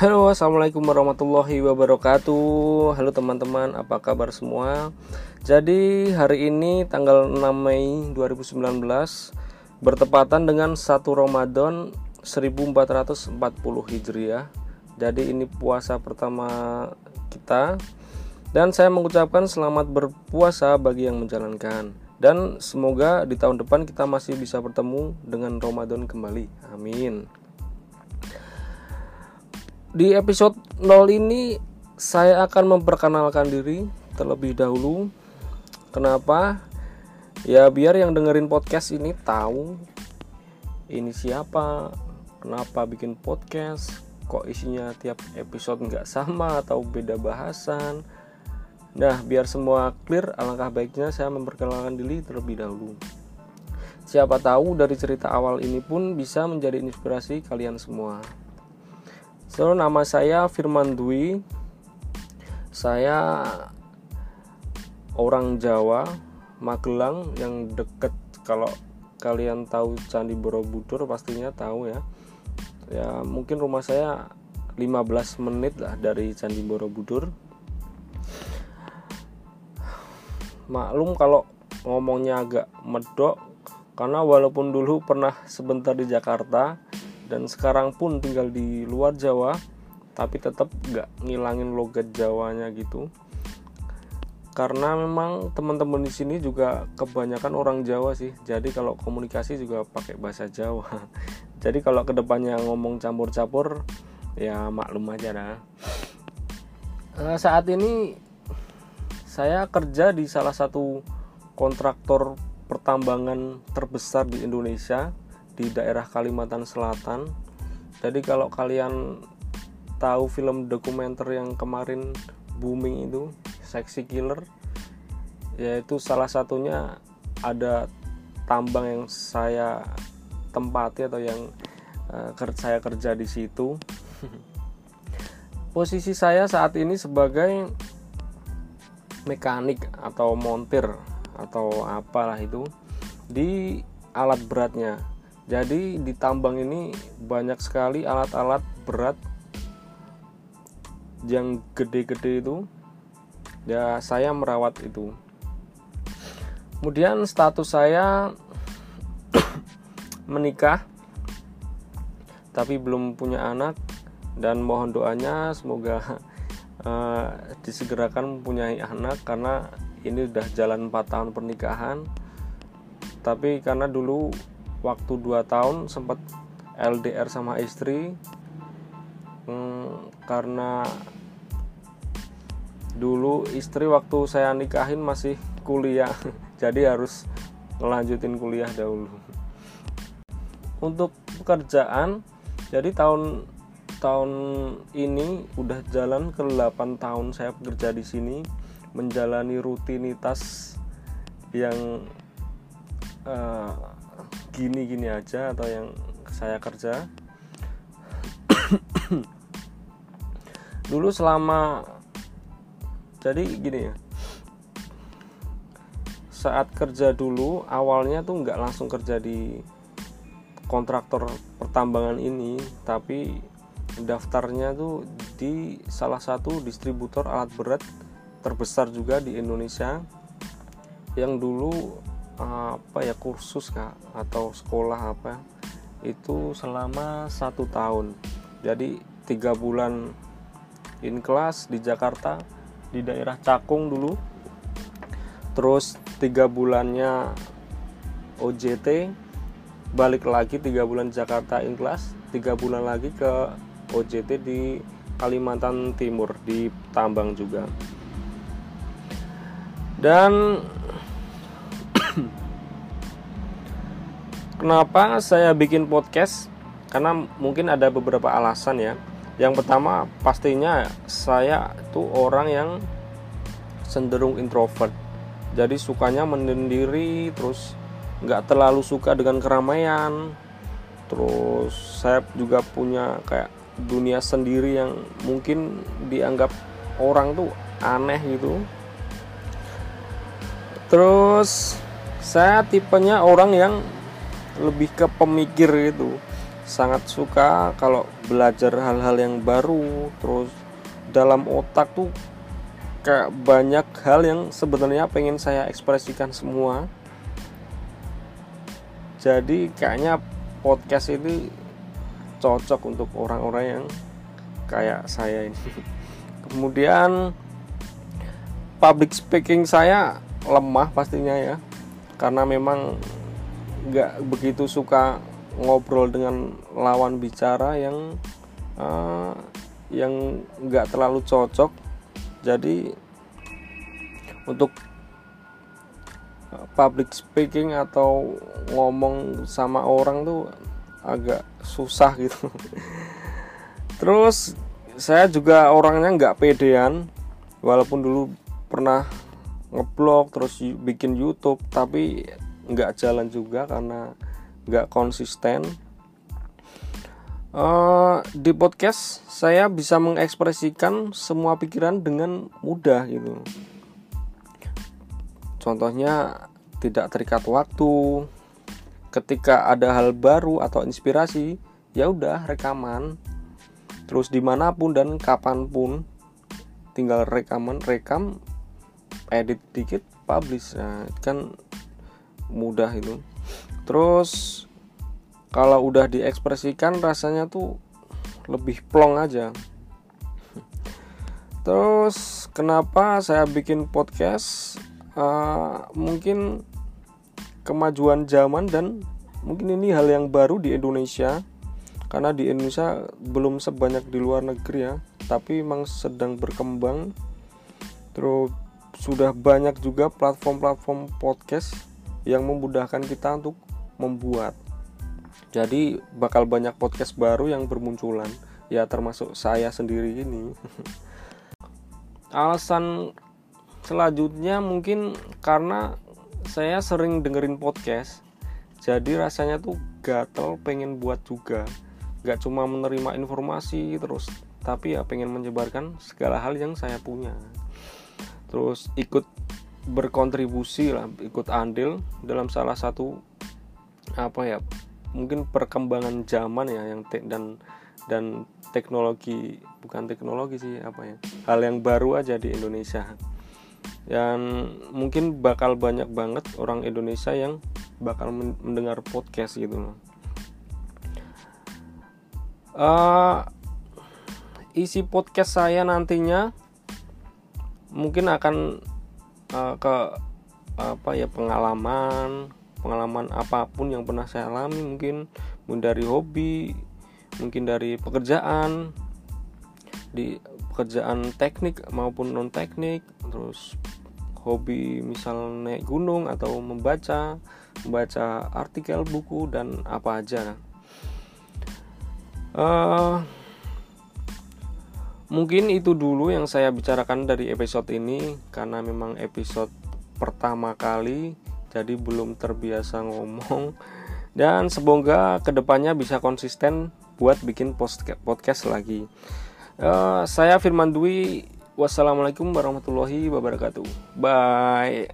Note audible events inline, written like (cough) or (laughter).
Halo assalamualaikum warahmatullahi wabarakatuh. Halo teman-teman apa kabar semua? Jadi hari ini tanggal 6 Mei 2019 Bertepatan dengan 1 Ramadan 1440 Hijriah. Jadi ini puasa pertama kita. Dan saya mengucapkan selamat berpuasa bagi yang menjalankan. Dan semoga di tahun depan kita masih bisa bertemu dengan Ramadan kembali. Amin di episode 0 ini saya akan memperkenalkan diri terlebih dahulu. Kenapa? Ya biar yang dengerin podcast ini tahu ini siapa, kenapa bikin podcast, kok isinya tiap episode nggak sama atau beda bahasan. Nah, biar semua clear, alangkah baiknya saya memperkenalkan diri terlebih dahulu. Siapa tahu dari cerita awal ini pun bisa menjadi inspirasi kalian semua. So, nama saya Firman Dwi. Saya orang Jawa, Magelang yang deket kalau kalian tahu Candi Borobudur pastinya tahu ya. Ya, mungkin rumah saya 15 menit lah dari Candi Borobudur. Maklum kalau ngomongnya agak medok karena walaupun dulu pernah sebentar di Jakarta, dan sekarang pun tinggal di luar Jawa tapi tetap nggak ngilangin logat Jawanya gitu. Karena memang teman-teman di sini juga kebanyakan orang Jawa sih. Jadi kalau komunikasi juga pakai bahasa Jawa. (laughs) Jadi kalau ke depannya ngomong campur-campur ya maklum aja nah, saat ini saya kerja di salah satu kontraktor pertambangan terbesar di Indonesia di daerah Kalimantan Selatan. Jadi kalau kalian tahu film dokumenter yang kemarin booming itu, Sexy Killer, yaitu salah satunya ada tambang yang saya tempati atau yang uh, saya kerja di situ. (laughs) Posisi saya saat ini sebagai mekanik atau montir atau apalah itu di alat beratnya jadi di tambang ini banyak sekali alat-alat berat yang gede-gede itu. Ya saya merawat itu. Kemudian status saya (coughs) menikah tapi belum punya anak dan mohon doanya semoga uh, (laughs) disegerakan mempunyai anak karena ini udah jalan 4 tahun pernikahan tapi karena dulu waktu 2 tahun sempat LDR sama istri. Hmm, karena dulu istri waktu saya nikahin masih kuliah (laughs) jadi harus melanjutin kuliah dahulu. Untuk pekerjaan jadi tahun tahun ini udah jalan ke 8 tahun saya bekerja di sini menjalani rutinitas yang uh, gini-gini aja atau yang saya kerja. Dulu selama jadi gini ya. Saat kerja dulu awalnya tuh nggak langsung kerja di kontraktor pertambangan ini tapi daftarnya tuh di salah satu distributor alat berat terbesar juga di Indonesia. Yang dulu apa ya kursus kak atau sekolah apa itu selama satu tahun. Jadi tiga bulan in class di Jakarta di daerah Cakung dulu. Terus tiga bulannya OJT balik lagi tiga bulan Jakarta in class tiga bulan lagi ke OJT di Kalimantan Timur di Tambang juga. Dan Kenapa saya bikin podcast? Karena mungkin ada beberapa alasan ya. Yang pertama pastinya saya tuh orang yang cenderung introvert. Jadi sukanya menyendiri, terus nggak terlalu suka dengan keramaian. Terus saya juga punya kayak dunia sendiri yang mungkin dianggap orang tuh aneh gitu. Terus saya tipenya orang yang lebih ke pemikir gitu. Sangat suka kalau belajar hal-hal yang baru terus dalam otak tuh kayak banyak hal yang sebenarnya pengen saya ekspresikan semua. Jadi kayaknya podcast ini cocok untuk orang-orang yang kayak saya ini. (laughs) Kemudian public speaking saya lemah pastinya ya. Karena memang nggak begitu suka ngobrol dengan lawan bicara yang uh, yang nggak terlalu cocok. Jadi untuk uh, public speaking atau ngomong sama orang tuh agak susah gitu. (laughs) Terus saya juga orangnya nggak pedean. Walaupun dulu pernah ngeblog terus bikin YouTube tapi nggak jalan juga karena nggak konsisten. Uh, di podcast saya bisa mengekspresikan semua pikiran dengan mudah gitu. Contohnya tidak terikat waktu. Ketika ada hal baru atau inspirasi ya udah rekaman. Terus di mana pun dan kapan pun tinggal rekaman rekam edit dikit publish. Nah, kan mudah itu. Terus kalau udah diekspresikan rasanya tuh lebih plong aja. Terus kenapa saya bikin podcast? Uh, mungkin kemajuan zaman dan mungkin ini hal yang baru di Indonesia. Karena di Indonesia belum sebanyak di luar negeri ya tapi memang sedang berkembang. Terus sudah banyak juga platform-platform podcast yang memudahkan kita untuk membuat. Jadi bakal banyak podcast baru yang bermunculan. Ya termasuk saya sendiri ini. (laughs) Alasan selanjutnya mungkin karena saya sering dengerin podcast jadi rasanya tuh gatel pengen buat juga. Gak cuma menerima informasi terus tapi ya pengen menyebarkan segala hal yang saya punya. Terus ikut berkontribusi lah ikut andil dalam salah satu apa ya mungkin perkembangan zaman ya yang te dan dan teknologi bukan teknologi sih apa ya hal yang baru aja di Indonesia. Dan mungkin bakal banyak banget orang Indonesia yang bakal mendengar podcast gitu uh, isi podcast saya nantinya mungkin akan uh, ke apa ya pengalaman pengalaman apa pun yang pernah saya alami mungkin dari hobi mungkin dari pekerjaan di pekerjaan teknik maupun non teknik terus hobi misal naik gunung atau membaca membaca artikel buku dan apa aja. Uh, mungkin itu dulu yang saya bicarakan dari episode ini karena memang episode pertama kali jadi belum terbiasa ngomong. (laughs) Dan semoga ke depannya bisa konsisten buat bikin podcast lagi. Uh, saya Firman Dwi wassalamualaikum warahmatullahi wabarakatuh. Bye